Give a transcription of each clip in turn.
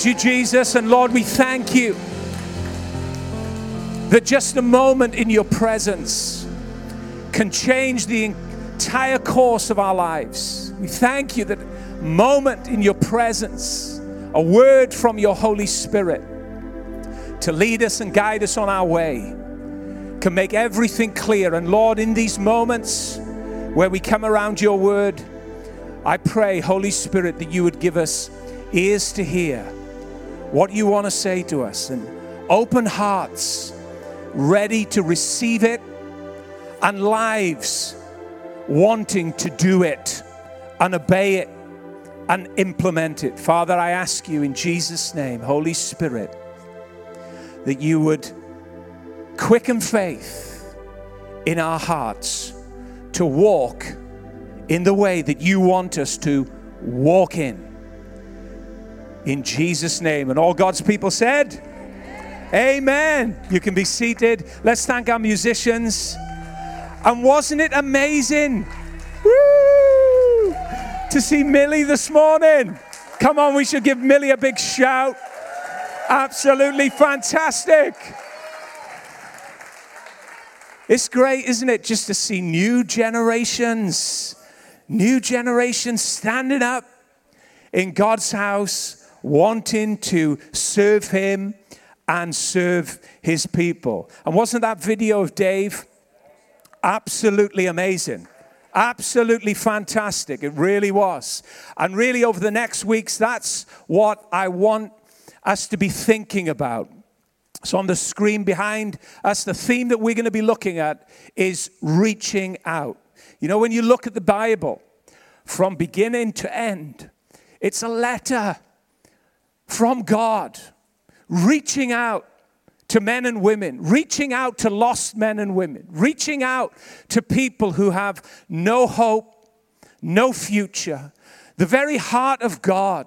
praise you, Jesus. And Lord, we thank you that just a moment in your presence can change the entire course of our lives. We thank you that moment in your presence, a word from your Holy Spirit to lead us and guide us on our way, can make everything clear. And Lord, in these moments where we come around your word, I pray, Holy Spirit, that you would give us ears to hear what you want to say to us and open hearts ready to receive it and lives wanting to do it and obey it and implement it. Father, I ask you in Jesus' name, Holy Spirit, that you would quicken faith in our hearts to walk in the way that you want us to walk in. In Jesus' name. And all God's people said, Amen. Amen. You can be seated. Let's thank our musicians. And wasn't it amazing? Woo! To see Millie this morning. Come on, we should give Millie a big shout. Absolutely fantastic. It's great, isn't it, just to see new generations, new generations standing up in God's house, wanting to serve Him and serve His people. And wasn't that video of Dave absolutely amazing? Absolutely fantastic. It really was. And really, over the next weeks, that's what I want us to be thinking about. So, on the screen behind us, the theme that we're going to be looking at is reaching out. You know, when you look at the Bible from beginning to end, it's a letter from God reaching out to men and women, reaching out to lost men and women, reaching out to people who have no hope, no future. The very heart of God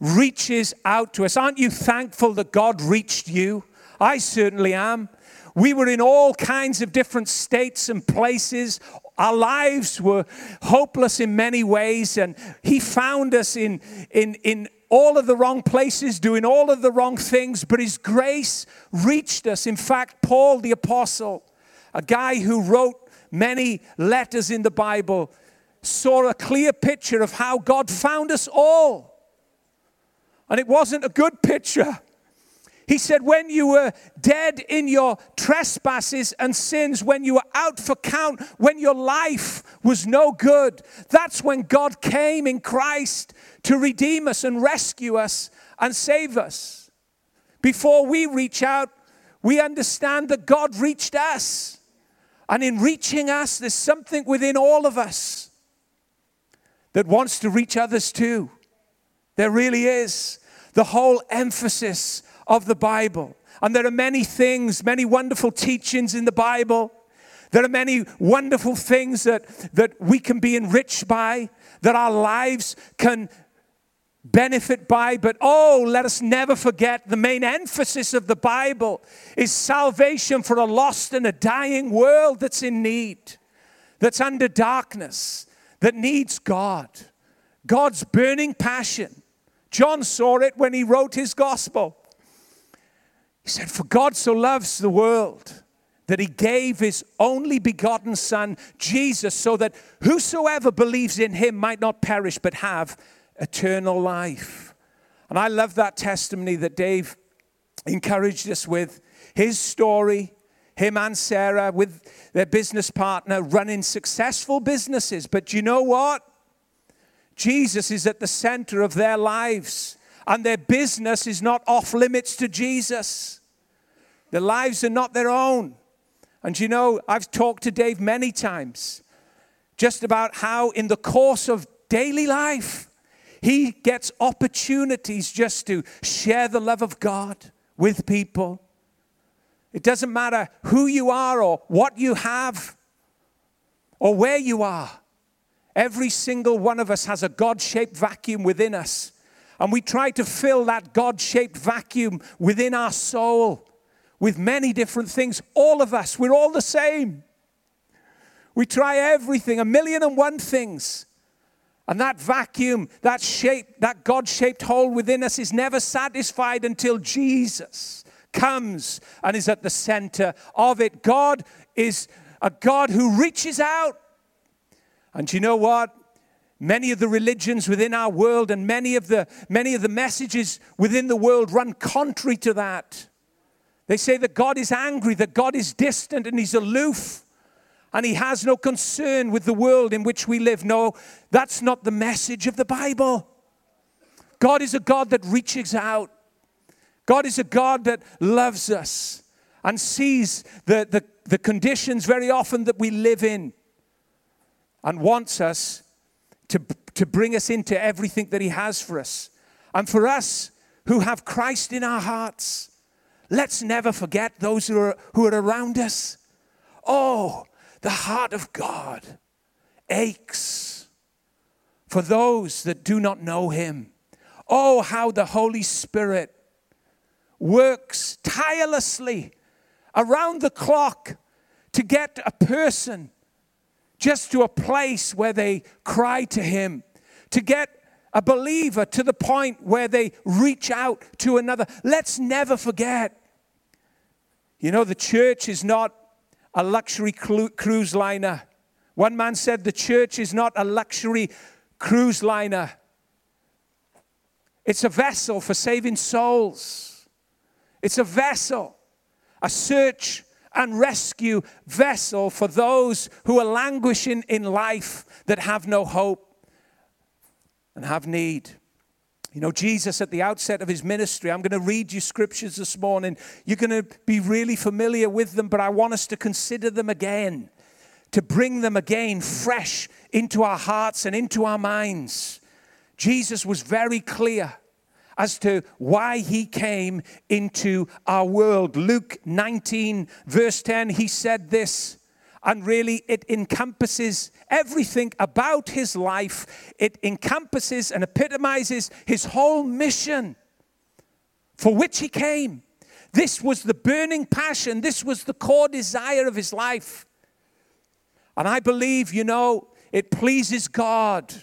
reaches out to us. Aren't you thankful that God reached you? I certainly am. We were in all kinds of different states and places. Our lives were hopeless in many ways, and He found us in, in, in all of the wrong places, doing all of the wrong things, but His grace reached us. In fact, Paul the Apostle, a guy who wrote many letters in the Bible, saw a clear picture of how God found us all. And it wasn't a good picture. He said, When you were dead in your trespasses and sins, when you were out for count, when your life was no good, that's when God came in Christ to redeem us and rescue us and save us. Before we reach out, we understand that God reached us. And in reaching us, there's something within all of us that wants to reach others too. There really is. The whole emphasis of the Bible. And there are many things, many wonderful teachings in the Bible. There are many wonderful things that, that we can be enriched by, that our lives can benefit by. But oh, let us never forget the main emphasis of the Bible is salvation for a lost and a dying world that's in need, that's under darkness, that needs God. God's burning passion. John saw it when he wrote his gospel. He said, For God so loves the world that he gave his only begotten Son, Jesus, so that whosoever believes in him might not perish but have eternal life. And I love that testimony that Dave encouraged us with. His story, him and Sarah with their business partner running successful businesses. But you know what? Jesus is at the center of their lives, and their business is not off limits to Jesus. Their lives are not their own. And you know, I've talked to Dave many times just about how, in the course of daily life, he gets opportunities just to share the love of God with people. It doesn't matter who you are or what you have or where you are. Every single one of us has a God shaped vacuum within us. And we try to fill that God shaped vacuum within our soul with many different things. All of us, we're all the same. We try everything, a million and one things. And that vacuum, that shape, that God shaped hole within us is never satisfied until Jesus comes and is at the center of it. God is a God who reaches out. And you know what? Many of the religions within our world and many of the many of the messages within the world run contrary to that. They say that God is angry, that God is distant and he's aloof and he has no concern with the world in which we live. No, that's not the message of the Bible. God is a God that reaches out. God is a God that loves us and sees the, the, the conditions very often that we live in and wants us to, to bring us into everything that He has for us. And for us who have Christ in our hearts, let's never forget those who are, who are around us. Oh, the heart of God aches for those that do not know Him. Oh, how the Holy Spirit works tirelessly around the clock to get a person just to a place where they cry to Him, to get a believer to the point where they reach out to another. Let's never forget. You know, the church is not a luxury cruise liner. One man said the church is not a luxury cruise liner, it's a vessel for saving souls. It's a vessel, a search and rescue vessel for those who are languishing in life that have no hope and have need. You know, Jesus at the outset of his ministry, I'm going to read you scriptures this morning. You're going to be really familiar with them, but I want us to consider them again, to bring them again fresh into our hearts and into our minds. Jesus was very clear as to why he came into our world. Luke 19, verse 10, he said this and really, it encompasses everything about his life. It encompasses and epitomizes his whole mission for which he came. This was the burning passion, this was the core desire of his life. And I believe, you know, it pleases God.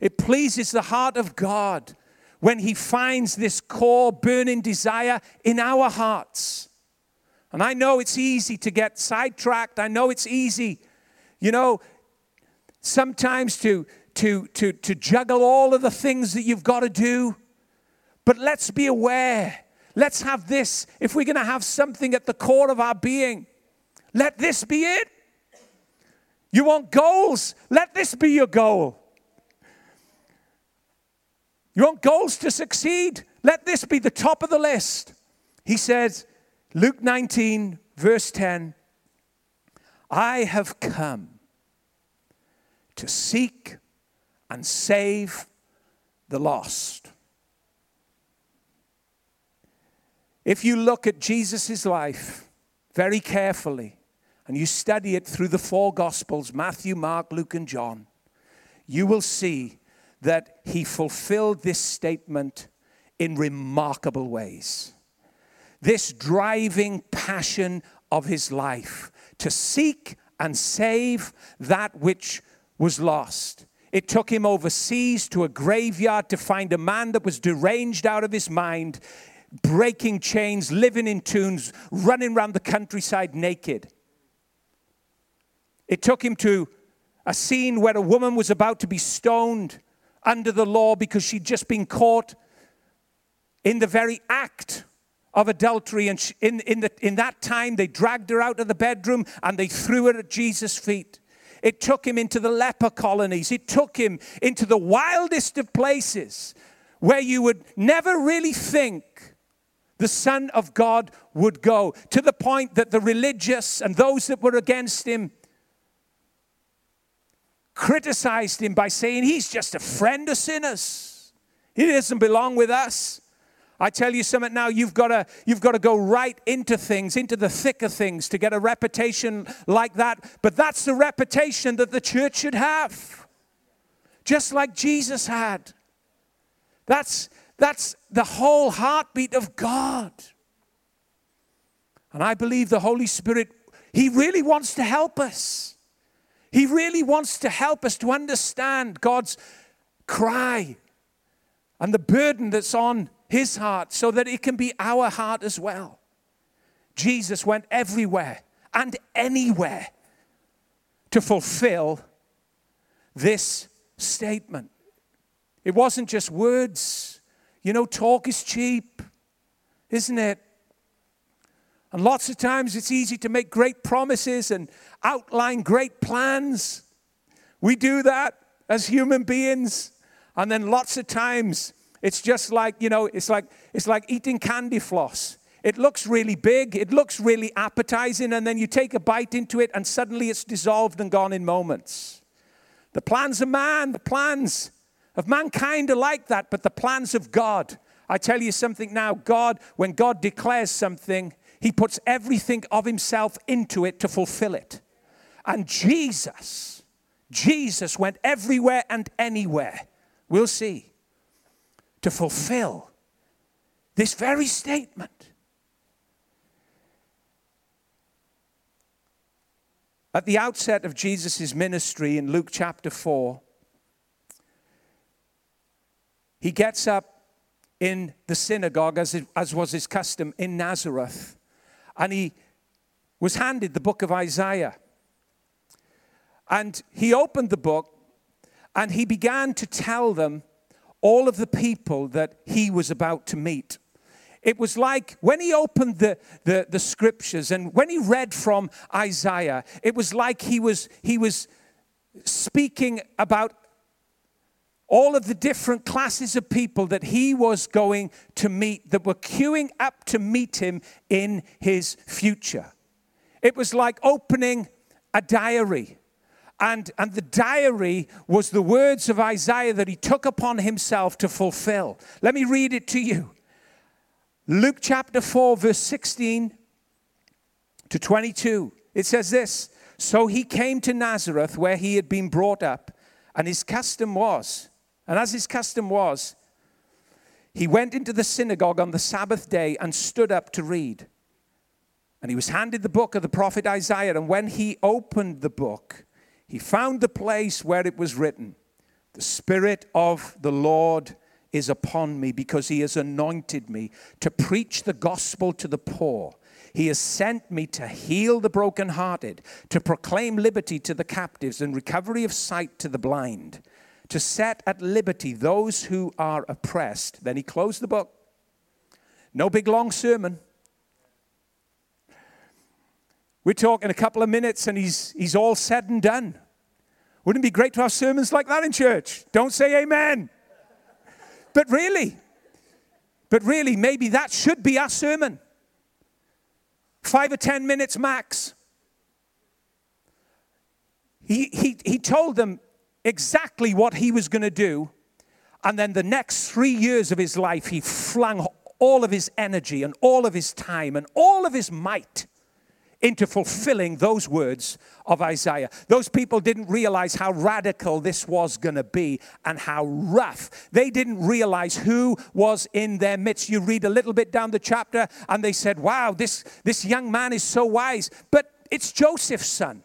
It pleases the heart of God when he finds this core burning desire in our hearts. And I know it's easy to get sidetracked. I know it's easy, you know, sometimes to, to, to, to juggle all of the things that you've got to do. But let's be aware. Let's have this. If we're going to have something at the core of our being, let this be it. You want goals? Let this be your goal. You want goals to succeed? Let this be the top of the list. He says, Luke 19, verse 10 I have come to seek and save the lost. If you look at Jesus' life very carefully and you study it through the four Gospels Matthew, Mark, Luke, and John you will see that he fulfilled this statement in remarkable ways this driving passion of his life to seek and save that which was lost. It took him overseas to a graveyard to find a man that was deranged out of his mind, breaking chains, living in tombs, running around the countryside naked. It took him to a scene where a woman was about to be stoned under the law because she'd just been caught in the very act of adultery. And in, in, the, in that time, they dragged her out of the bedroom and they threw her at Jesus' feet. It took him into the leper colonies. It took him into the wildest of places where you would never really think the Son of God would go, to the point that the religious and those that were against him criticized him by saying he's just a friend of sinners. He doesn't belong with us. I tell you something now, you've got to you've got to go right into things, into the thick of things to get a reputation like that. But that's the reputation that the church should have. Just like Jesus had. That's that's the whole heartbeat of God. And I believe the Holy Spirit, He really wants to help us. He really wants to help us to understand God's cry and the burden that's on his heart so that it can be our heart as well. Jesus went everywhere and anywhere to fulfill this statement. It wasn't just words. You know, talk is cheap, isn't it? And lots of times it's easy to make great promises and outline great plans. We do that as human beings. And then lots of times it's just like, you know, it's like it's like eating candy floss. It looks really big, it looks really appetizing, and then you take a bite into it, and suddenly it's dissolved and gone in moments. The plans of man, the plans of mankind are like that, but the plans of God, I tell you something now God, when God declares something, he puts everything of himself into it to fulfill it. And Jesus, Jesus went everywhere and anywhere, we'll see, to fulfill this very statement. At the outset of Jesus' ministry in Luke chapter 4, he gets up in the synagogue, as, it, as was his custom in Nazareth, and he was handed the book of Isaiah. And he opened the book and he began to tell them all of the people that he was about to meet. It was like when he opened the, the, the scriptures and when he read from Isaiah, it was like he was, he was speaking about all of the different classes of people that he was going to meet that were queuing up to meet him in his future. It was like opening a diary. And, and the diary was the words of Isaiah that he took upon himself to fulfill. Let me read it to you. Luke chapter 4, verse 16 to 22. It says this So he came to Nazareth where he had been brought up, and his custom was and as his custom was, he went into the synagogue on the Sabbath day and stood up to read. And he was handed the book of the prophet Isaiah. And when he opened the book, he found the place where it was written The Spirit of the Lord is upon me because he has anointed me to preach the gospel to the poor. He has sent me to heal the brokenhearted, to proclaim liberty to the captives and recovery of sight to the blind to set at liberty those who are oppressed. Then he closed the book. No big long sermon. We're talking a couple of minutes and he's, he's all said and done. Wouldn't it be great to have sermons like that in church? Don't say amen. But really, but really, maybe that should be our sermon. Five or ten minutes max. He, he, he told them, exactly what he was going to do. And then the next three years of his life, he flung all of his energy and all of his time and all of his might into fulfilling those words of Isaiah. Those people didn't realize how radical this was going to be and how rough. They didn't realize who was in their midst. You read a little bit down the chapter and they said, Wow, this, this young man is so wise. But it's Joseph's son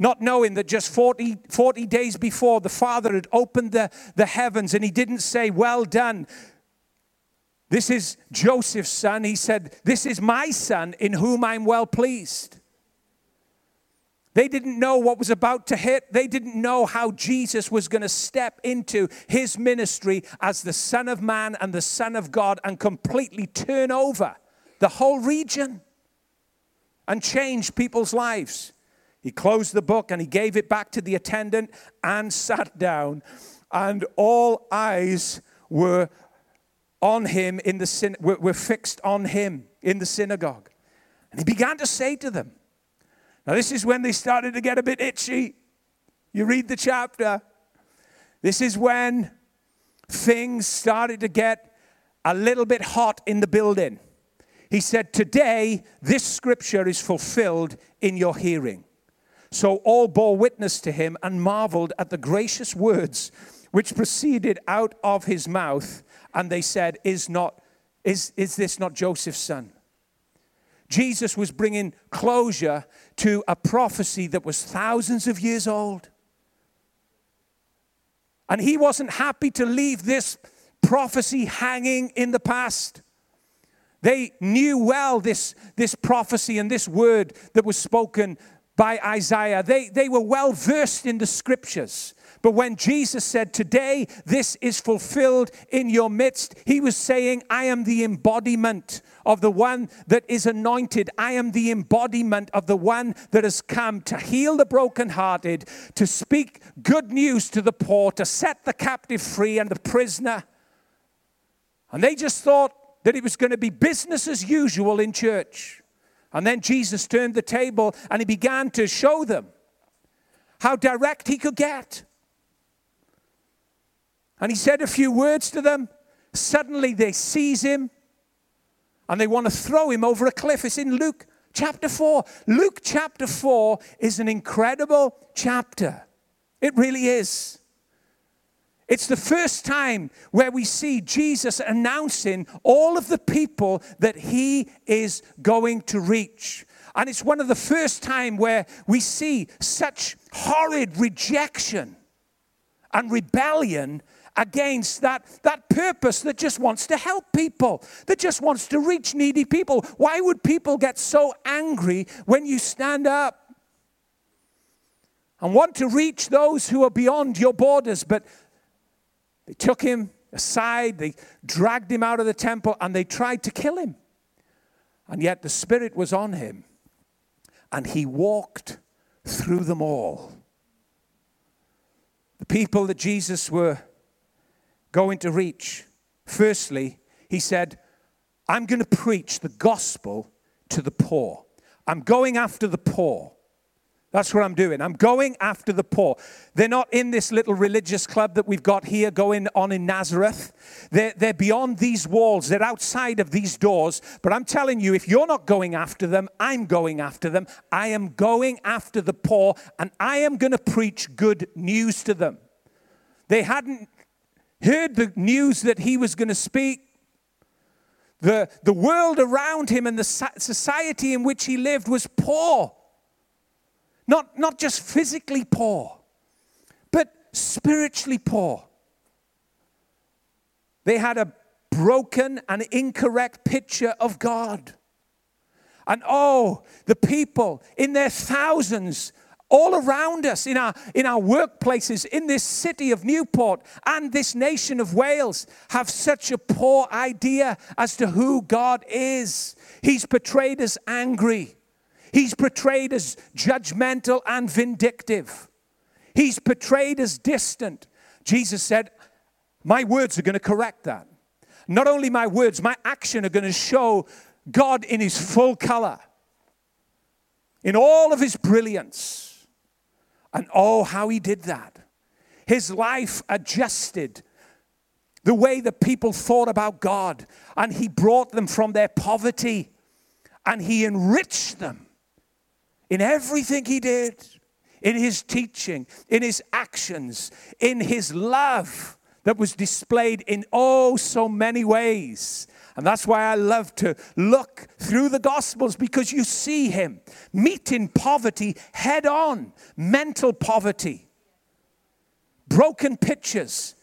not knowing that just 40, 40 days before the Father had opened the, the heavens and he didn't say, Well done. This is Joseph's son. He said, This is my son in whom I'm well pleased. They didn't know what was about to hit. They didn't know how Jesus was going to step into his ministry as the Son of Man and the Son of God and completely turn over the whole region and change people's lives. He closed the book and he gave it back to the attendant and sat down. And all eyes were on him in the syn- were, fixed on him in the synagogue. And he began to say to them, now this is when they started to get a bit itchy. You read the chapter. This is when things started to get a little bit hot in the building. He said, Today, this scripture is fulfilled in your hearing. So all bore witness to him and marveled at the gracious words which proceeded out of his mouth. And they said, Is, not, is, is this not Joseph's son? Jesus was bringing closure to a prophecy that was thousands of years old. And he wasn't happy to leave this prophecy hanging in the past. They knew well this, this prophecy and this word that was spoken by Isaiah. They, they were well versed in the scriptures. But when Jesus said, Today this is fulfilled in your midst, he was saying, I am the embodiment of the one that is anointed. I am the embodiment of the one that has come to heal the brokenhearted, to speak good news to the poor, to set the captive free and the prisoner. And they just thought that it was going to be business as usual in church. And then Jesus turned the table and he began to show them how direct he could get. And he said a few words to them. Suddenly they seize him and they want to throw him over a cliff. It's in Luke chapter 4. Luke chapter 4 is an incredible chapter. It really is. It's the first time where we see Jesus announcing all of the people that he is going to reach. And it's one of the first time where we see such horrid rejection and rebellion against that, that purpose that just wants to help people, that just wants to reach needy people. Why would people get so angry when you stand up and want to reach those who are beyond your borders? But they took him aside, they dragged him out of the temple, and they tried to kill him. And yet the Spirit was on him, and he walked through them all. The people that Jesus were going to reach. Firstly, he said, I'm going to preach the gospel to the poor. I'm going after the poor. That's what I'm doing. I'm going after the poor. They're not in this little religious club that we've got here going on in Nazareth. They're, they're beyond these walls. They're outside of these doors. But I'm telling you, if you're not going after them, I'm going after them. I am going after the poor, and I am going to preach good news to them. They hadn't heard the news that he was going to speak. The, the world around him and the society in which he lived was poor. Not, not just physically poor, but spiritually poor. They had a broken and incorrect picture of God. And oh, the people in their thousands all around us, in our, in our workplaces, in this city of Newport and this nation of Wales, have such a poor idea as to who God is. He's portrayed as angry, he's portrayed as judgmental and vindictive, he's portrayed as distant. Jesus said, My words are going to correct that. Not only my words, my action are going to show God in his full color, in all of his brilliance. And oh, how he did that. His life adjusted the way the people thought about God, and he brought them from their poverty and he enriched them in everything he did in his teaching, in his actions, in his love that was displayed in oh so many ways. And that's why I love to look through the Gospels because you see him meeting poverty head on, mental poverty, broken pictures,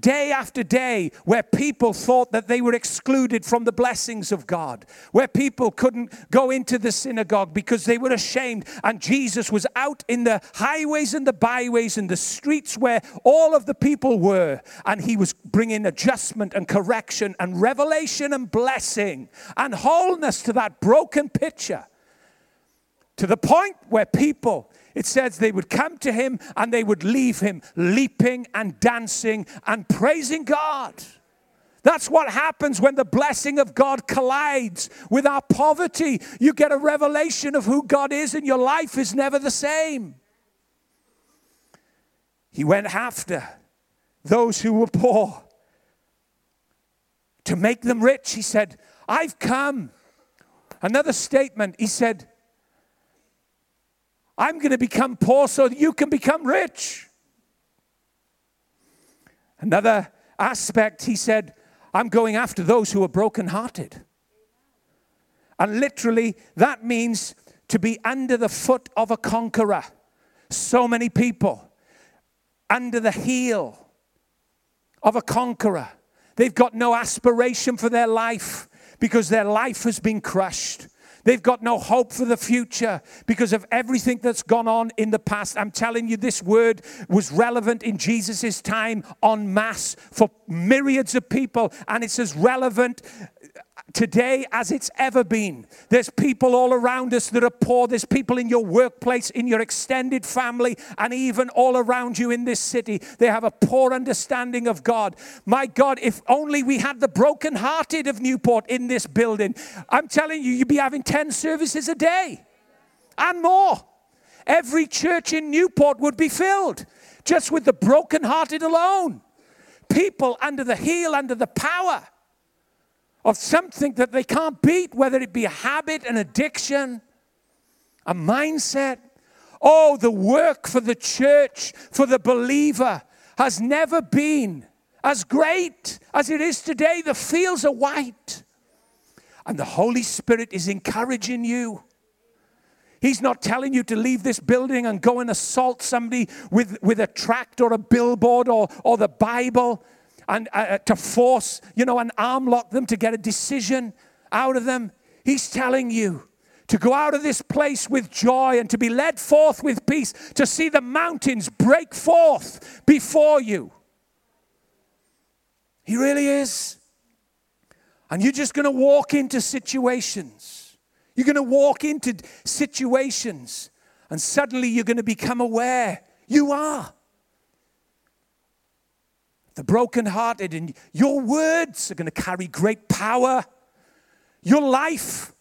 day after day where people thought that they were excluded from the blessings of God, where people couldn't go into the synagogue because they were ashamed. And Jesus was out in the highways and the byways and the streets where all of the people were. And he was bringing adjustment and correction and revelation and blessing and wholeness to that broken picture. To the point where people it says they would come to him and they would leave him leaping and dancing and praising God. That's what happens when the blessing of God collides with our poverty. You get a revelation of who God is, and your life is never the same. He went after those who were poor to make them rich. He said, I've come. Another statement, he said, I'm going to become poor so that you can become rich. Another aspect, he said, I'm going after those who are brokenhearted. And literally, that means to be under the foot of a conqueror. So many people under the heel of a conqueror. They've got no aspiration for their life because their life has been crushed. They've got no hope for the future because of everything that's gone on in the past. I'm telling you, this word was relevant in Jesus' time en masse for myriads of people, and it's as relevant today as it's ever been. There's people all around us that are poor. There's people in your workplace, in your extended family, and even all around you in this city. They have a poor understanding of God. My God, if only we had the brokenhearted of Newport in this building. I'm telling you, you'd be having 10 services a day and more. Every church in Newport would be filled just with the brokenhearted alone. People under the heel, under the power of something that they can't beat, whether it be a habit, an addiction, a mindset. Oh, the work for the church, for the believer, has never been as great as it is today. The fields are white. And the Holy Spirit is encouraging you. He's not telling you to leave this building and go and assault somebody with, with a tract or a billboard or, or the Bible and uh, uh, to force, you know, and arm lock them to get a decision out of them. He's telling you to go out of this place with joy and to be led forth with peace, to see the mountains break forth before you. He really is. And you're just going to walk into situations. You're going to walk into situations, and suddenly you're going to become aware you are the brokenhearted, and your words are going to carry great power. Your life,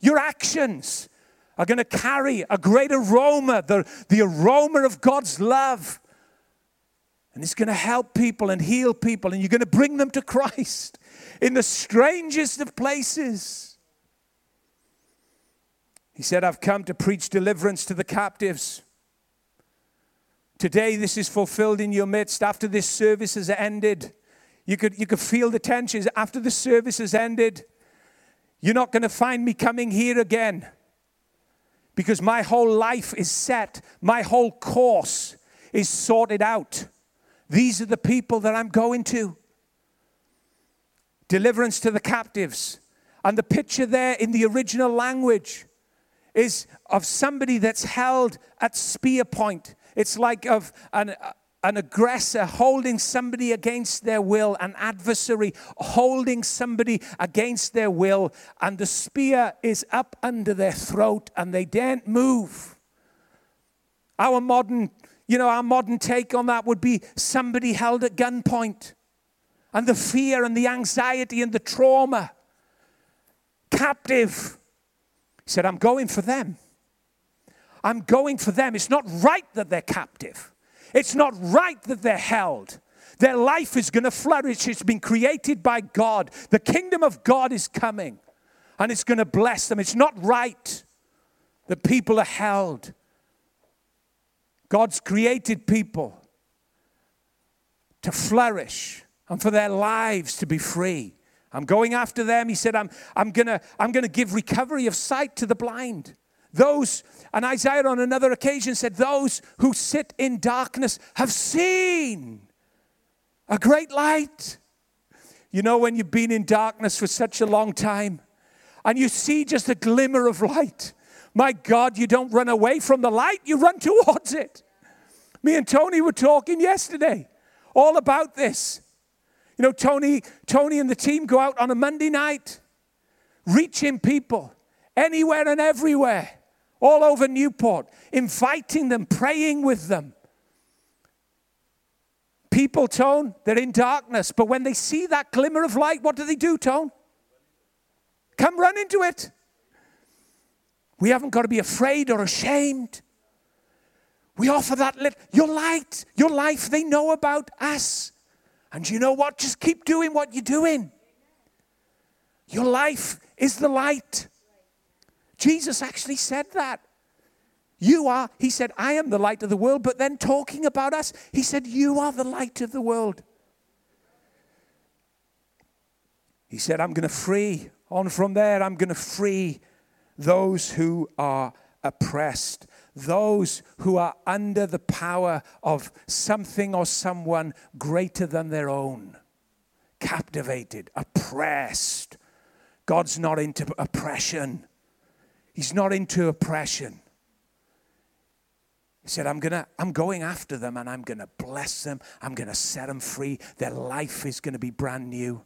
your actions are going to carry a great aroma, the, the aroma of God's love. And it's going to help people and heal people, and you're going to bring them to Christ in the strangest of places. He said, I've come to preach deliverance to the captives Today, this is fulfilled in your midst. After this service has ended, you could, you could feel the tensions. After the service has ended, you're not going to find me coming here again because my whole life is set, my whole course is sorted out. These are the people that I'm going to. Deliverance to the captives. And the picture there in the original language is of somebody that's held at spear point. It's like of an, an aggressor holding somebody against their will, an adversary holding somebody against their will, and the spear is up under their throat and they daren't move. Our modern, you know, our modern take on that would be somebody held at gunpoint. And the fear and the anxiety and the trauma. Captive. He said, I'm going for them. I'm going for them. It's not right that they're captive. It's not right that they're held. Their life is going to flourish. It's been created by God. The kingdom of God is coming and it's going to bless them. It's not right that people are held. God's created people to flourish and for their lives to be free. I'm going after them. He said, I'm, I'm going to I'm going to give recovery of sight to the blind. Those, and Isaiah on another occasion said, Those who sit in darkness have seen a great light. You know, when you've been in darkness for such a long time and you see just a glimmer of light, my God, you don't run away from the light, you run towards it. Me and Tony were talking yesterday all about this. You know, Tony, Tony and the team go out on a Monday night, reaching people anywhere and everywhere all over Newport, inviting them, praying with them. People, Tone, they're in darkness, but when they see that glimmer of light, what do they do, Tone? Come run into it. We haven't got to be afraid or ashamed. We offer that lit- your light, your life, they know about us. And you know what? Just keep doing what you're doing. Your life is the light. Jesus actually said that. You are, he said, I am the light of the world, but then talking about us, he said, You are the light of the world. He said, I'm going to free, on from there, I'm going to free those who are oppressed. those who are under the power of something or someone greater than their own, captivated, oppressed. God's not into oppression. He's not into oppression. He said, I'm, gonna, I'm going after them and I'm going to bless them. I'm going to set them free. Their life is going to be brand new.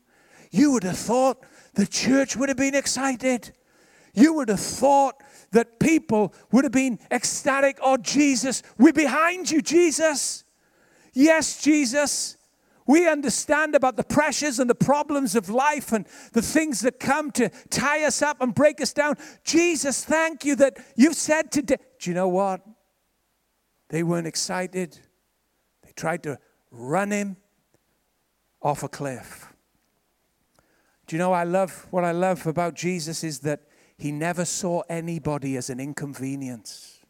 You would have thought the church would have been excited. You would have thought that people would have been ecstatic. Oh, Jesus, we're behind you, Jesus. Yes, Jesus. We understand about the pressures and the problems of life and the things that come to tie us up and break us down. Jesus, thank you that you've said today. Do you know what? They weren't excited. They tried to run him off a cliff. Do you know I love what I love about Jesus is that he never saw anybody as an inconvenience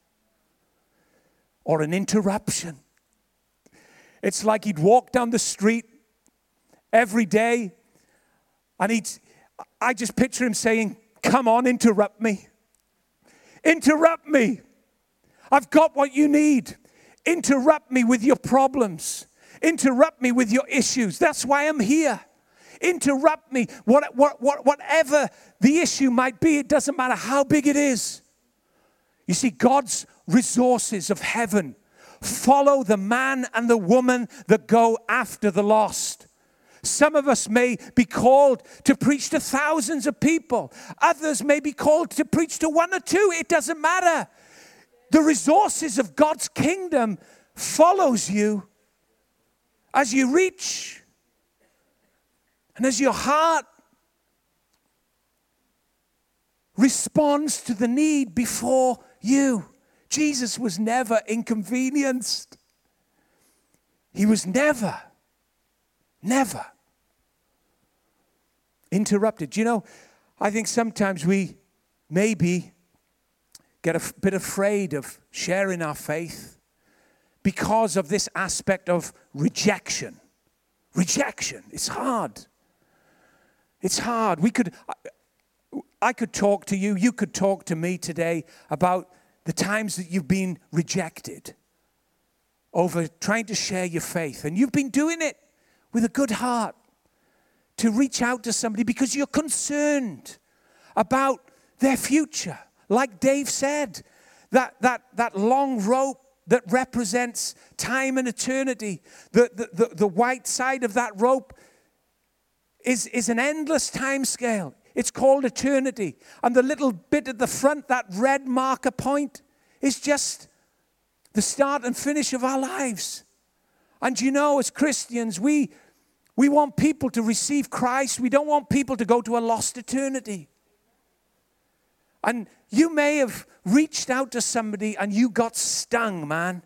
or an interruption. It's like he'd walk down the street every day and he'd, I just picture him saying, Come on, interrupt me. Interrupt me. I've got what you need. Interrupt me with your problems. Interrupt me with your issues. That's why I'm here interrupt me. What, what, what, whatever the issue might be, it doesn't matter how big it is. You see, God's resources of heaven follow the man and the woman that go after the lost. Some of us may be called to preach to thousands of people. Others may be called to preach to one or two. It doesn't matter. The resources of God's kingdom follows you as you reach and as your heart responds to the need before you, Jesus was never inconvenienced. He was never, never interrupted. You know, I think sometimes we maybe get a bit afraid of sharing our faith because of this aspect of rejection. Rejection. It's hard. It's hard. We could, I could talk to you, you could talk to me today about the times that you've been rejected over trying to share your faith. And you've been doing it with a good heart to reach out to somebody because you're concerned about their future. Like Dave said, that, that, that long rope that represents time and eternity, the, the, the, the white side of that rope is, is an endless time scale. It's called eternity. And the little bit at the front, that red marker point, is just the start and finish of our lives. And you know, as Christians, we, we want people to receive Christ. We don't want people to go to a lost eternity. And you may have reached out to somebody and you got stung, man.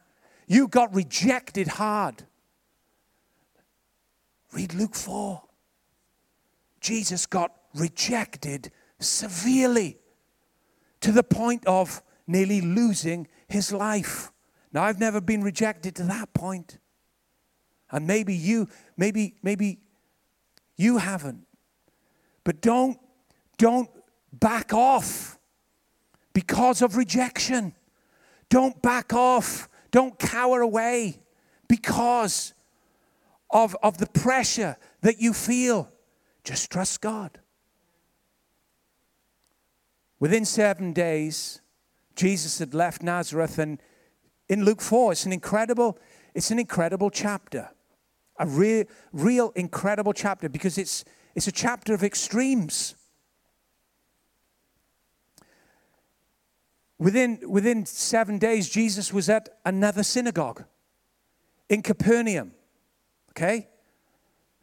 You got rejected hard. Read Luke 4. Jesus got rejected severely to the point of nearly losing his life. Now I've never been rejected to that point. And maybe you maybe maybe you haven't. But don't don't back off because of rejection. Don't back off. Don't cower away because of, of the pressure that you feel. Just trust God. Within seven days, Jesus had left Nazareth, and in Luke 4, it's an incredible, it's an incredible chapter. A real, real incredible chapter because it's, it's a chapter of extremes. Within, within seven days, Jesus was at another synagogue in Capernaum. Okay?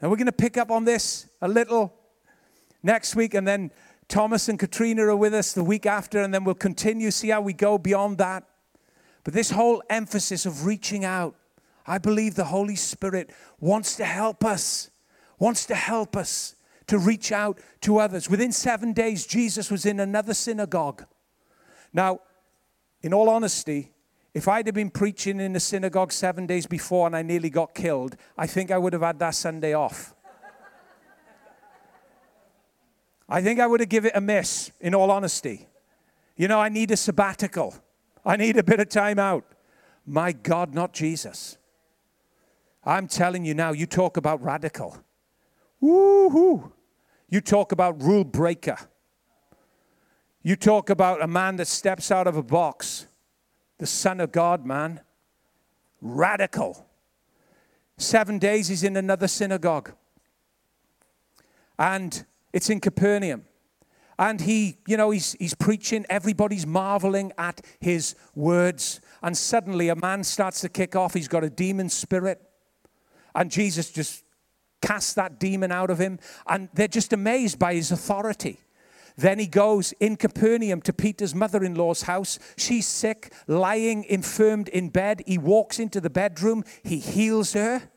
And we're going to pick up on this a little next week, and then Thomas and Katrina are with us the week after, and then we'll continue, see how we go beyond that. But this whole emphasis of reaching out, I believe the Holy Spirit wants to help us, wants to help us to reach out to others. Within seven days, Jesus was in another synagogue. Now, in all honesty, if I'd have been preaching in the synagogue seven days before and I nearly got killed, I think I would have had that Sunday off. I think I would have given it a miss, in all honesty. You know, I need a sabbatical. I need a bit of time out. My God, not Jesus. I'm telling you now, you talk about radical. Woohoo! You talk about rule breaker. You talk about a man that steps out of a box. The Son of God, man. Radical. Seven days he's in another synagogue. And it's in Capernaum. And he, you know, he's, he's preaching, everybody's marveling at his words. And suddenly a man starts to kick off. He's got a demon spirit. And Jesus just casts that demon out of him. And they're just amazed by his authority. Then he goes in Capernaum to Peter's mother in law's house. She's sick, lying infirmed in bed. He walks into the bedroom, he heals her.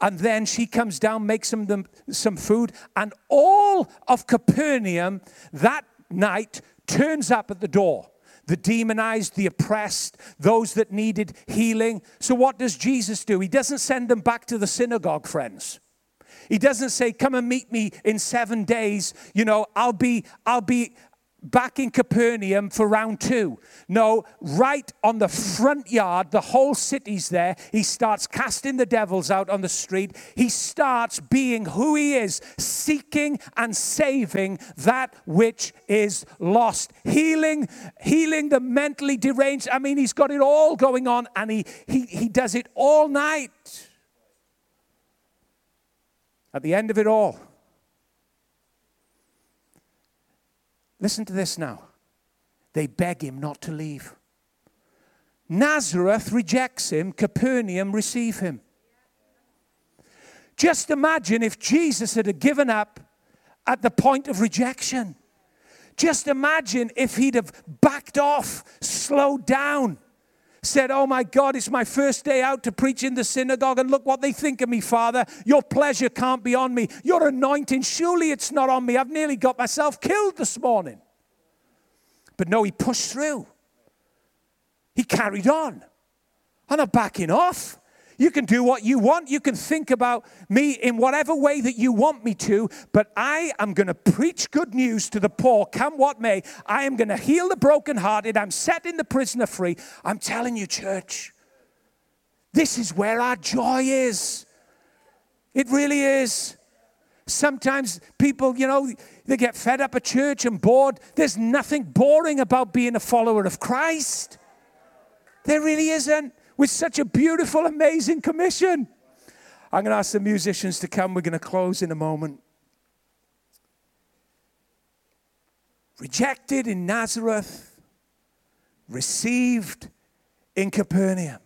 And then she comes down, makes them some food, and all of Capernaum that night turns up at the door the demonized, the oppressed, those that needed healing. So, what does Jesus do? He doesn't send them back to the synagogue, friends. He doesn't say, Come and meet me in seven days. You know, I'll be, I'll be back in Capernaum for round two. No, right on the front yard, the whole city's there. He starts casting the devils out on the street. He starts being who he is, seeking and saving that which is lost, healing, healing the mentally deranged. I mean, he's got it all going on and he, he, he does it all night. At the end of it all, Listen to this now. They beg him not to leave. Nazareth rejects him, Capernaum receive him. Just imagine if Jesus had given up at the point of rejection. Just imagine if he'd have backed off, slowed down, said, Oh my God, it's my first day out to preach in the synagogue, and look what they think of me, Father. Your pleasure can't be on me. Your anointing, surely it's not on me. I've nearly got myself killed this morning. But no, he pushed through. He carried on. I'm not backing off. You can do what you want. You can think about me in whatever way that you want me to, but I am going to preach good news to the poor, come what may. I am going to heal the brokenhearted. I'm setting the prisoner free. I'm telling you, church, this is where our joy is. It really is. Sometimes people, you know, they get fed up at church and bored. There's nothing boring about being a follower of Christ. There really isn't with such a beautiful, amazing commission. I'm going to ask the musicians to come. We're going to close in a moment. Rejected in Nazareth, received in Capernaum.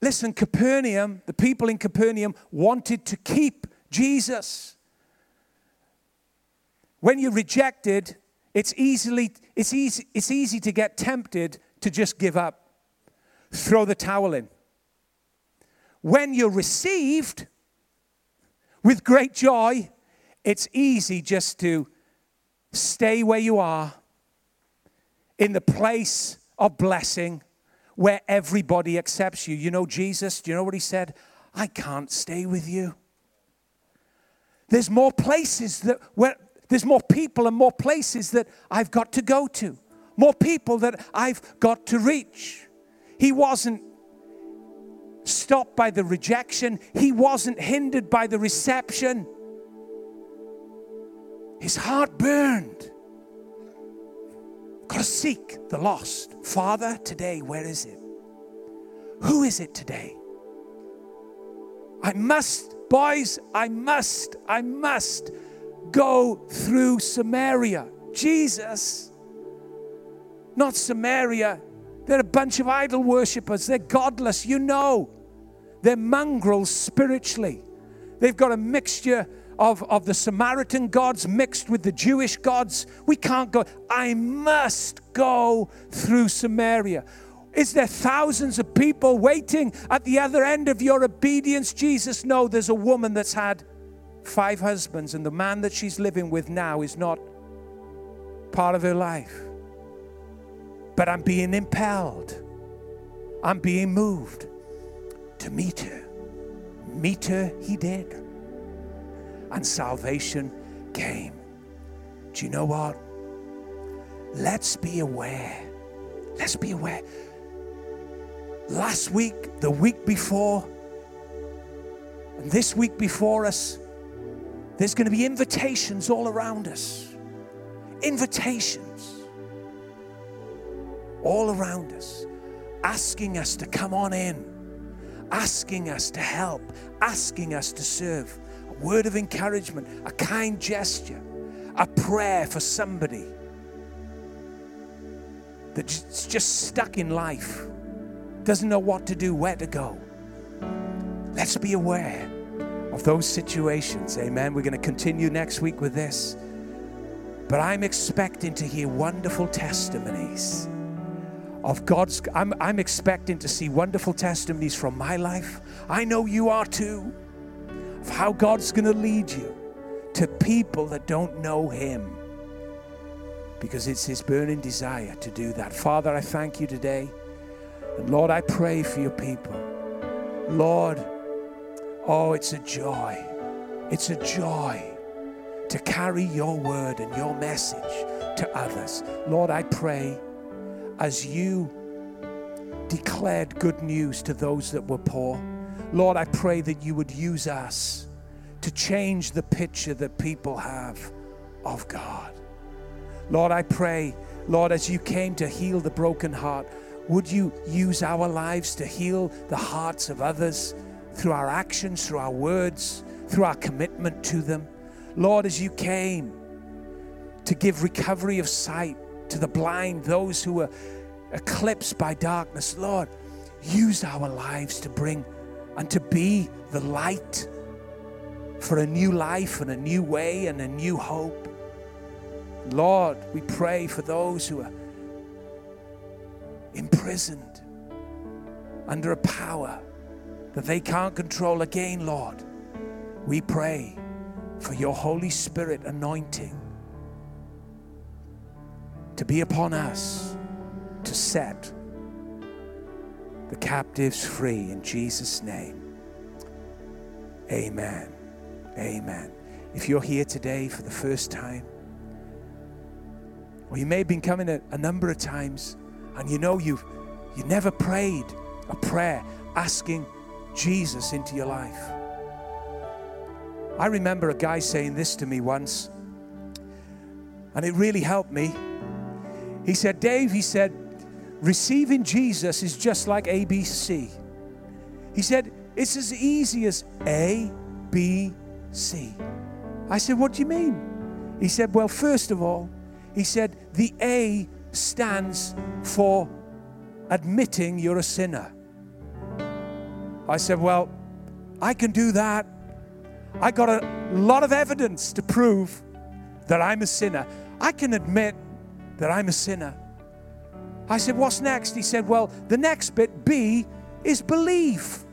Listen, Capernaum, the people in Capernaum wanted to keep Jesus. When you're rejected, it's easily it's easy it's easy to get tempted to just give up throw the towel in. When you're received with great joy, it's easy just to stay where you are in the place of blessing where everybody accepts you. You know, Jesus, do you know what he said? I can't stay with you. There's more places that where there's more people and more places that I've got to go to, more people that I've got to reach. He wasn't stopped by the rejection, he wasn't hindered by the reception. His heart burned. Got to seek the lost. Father, today, where is it? Who is it today? I must, boys, I must, I must go through Samaria. Jesus, not Samaria, they're a bunch of idol worshippers. They're godless, you know. They're mongrels spiritually. They've got a mixture of, of the Samaritan gods mixed with the Jewish gods. We can't go. I must go through Samaria. Is there thousands of people waiting at the other end of your obedience, Jesus? No, there's a woman that's had five husbands, and the man that she's living with now is not part of her life but I'm being impelled. I'm being moved to meet her. Meet her, he did. And salvation came. Do you know what? let's be aware. Let's be aware. Last week, the week before, and this week before us, there's going to be invitations all around us. Invitations all around us, asking us to come on in, asking us to help, asking us to serve. A word of encouragement, a kind gesture, a prayer for somebody that's just stuck in life, doesn't know what to do, where to go. Let's be aware of those situations. Amen. We're going to continue next week with this. But I'm expecting to hear wonderful testimonies of God's. I'm, I'm expecting to see wonderful testimonies from my life. I know you are too. Of how God's going to lead you to people that don't know Him. Because it's His burning desire to do that. Father, I thank you today. And Lord, I pray for your people. Lord, oh, it's a joy. It's a joy to carry your word and your message to others. Lord, I pray as you declared good news to those that were poor. Lord, I pray that you would use us to change the picture that people have of God. Lord, I pray, Lord, as you came to heal the broken heart, would you use our lives to heal the hearts of others through our actions, through our words, through our commitment to them? Lord, as you came to give recovery of sight to the blind, those who are eclipsed by darkness, Lord, use our lives to bring and to be the light for a new life and a new way and a new hope. Lord, we pray for those who are imprisoned under a power that they can't control again, Lord. We pray for your Holy Spirit anointing to be upon us to set the captives free in Jesus' name. Amen. Amen. If you're here today for the first time, or you may have been coming a, a number of times and you know you've you never prayed a prayer asking Jesus into your life. I remember a guy saying this to me once, and it really helped me. He said, Dave, he said, receiving Jesus is just like ABC. He said, it's as easy as A, B, C. I said, What do you mean? He said, Well, first of all, he said, the A stands for admitting you're a sinner. I said, Well, I can do that. I got a lot of evidence to prove that I'm a sinner. I can admit that I'm a sinner. I said, What's next? He said, Well, the next bit, B, is believe.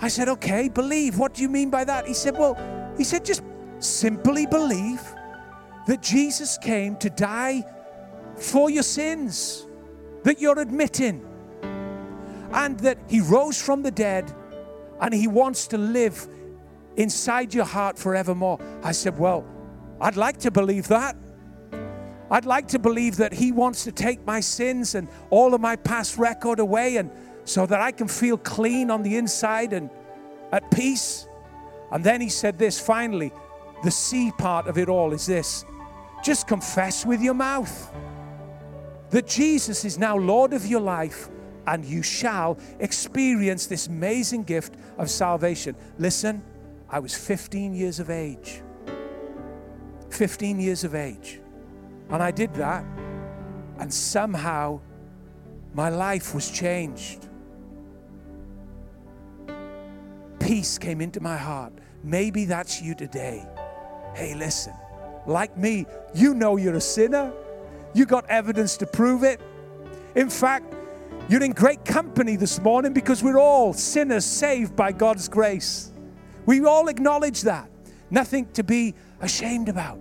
I said, Okay, believe. What do you mean by that? He said, Well, he said, just simply believe that Jesus came to die for your sins that you're admitting, and that He rose from the dead and He wants to live inside your heart forevermore. I said, Well, I'd like to believe that. I'd like to believe that He wants to take my sins and all of my past record away, and so that I can feel clean on the inside and at peace. And then He said this finally, the C part of it all is this just confess with your mouth that Jesus is now Lord of your life and you shall experience this amazing gift of salvation. Listen, I was 15 years of age. 15 years of age. And I did that, and somehow my life was changed. Peace came into my heart. Maybe that's you today. Hey, listen, like me, you know you're a sinner. You got evidence to prove it. In fact, you're in great company this morning because we're all sinners saved by God's grace. We all acknowledge that. Nothing to be ashamed about.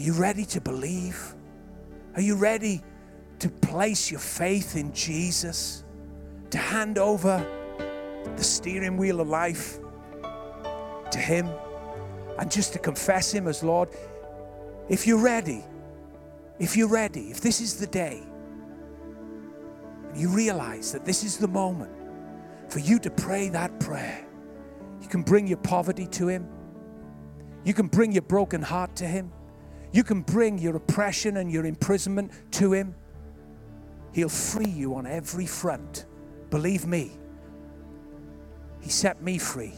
Are you ready to believe? Are you ready to place your faith in Jesus? To hand over the steering wheel of life to Him and just to confess Him as Lord? If you're ready, if you're ready, if this is the day, and you realize that this is the moment for you to pray that prayer, you can bring your poverty to Him. You can bring your broken heart to Him. You can bring your oppression and your imprisonment to Him. He'll free you on every front. Believe me. He set me free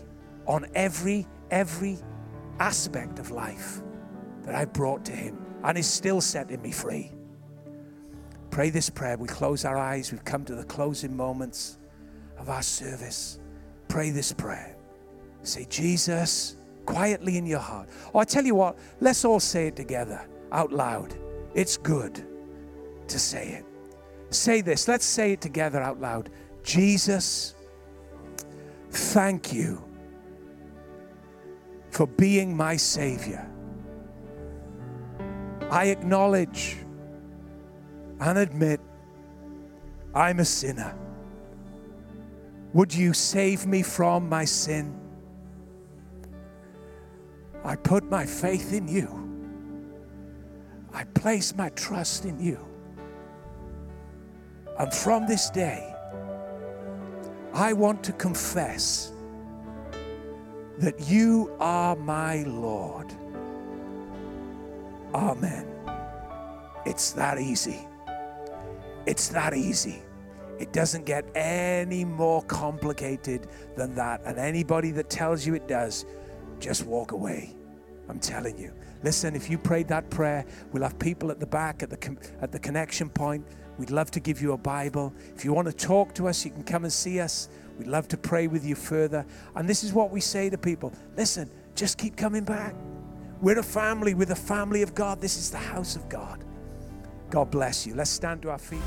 on every, every aspect of life that I brought to Him and is still setting me free. Pray this prayer. We close our eyes. We've come to the closing moments of our service. Pray this prayer. Say, Jesus, quietly in your heart. Oh, I tell you what, let's all say it together out loud. It's good to say it. Say this. Let's say it together out loud. Jesus, thank you for being my Savior. I acknowledge and admit I'm a sinner. Would you save me from my sin? I put my faith in you. I place my trust in you. And from this day, I want to confess that you are my Lord. Amen. It's that easy. It's that easy. It doesn't get any more complicated than that. And anybody that tells you it does, just walk away. I'm telling you. Listen, if you prayed that prayer, we'll have people at the back at the, at the connection point. We'd love to give you a Bible. If you want to talk to us, you can come and see us. We'd love to pray with you further. And this is what we say to people listen, just keep coming back. We're a family, we're the family of God. This is the house of God. God bless you. Let's stand to our feet.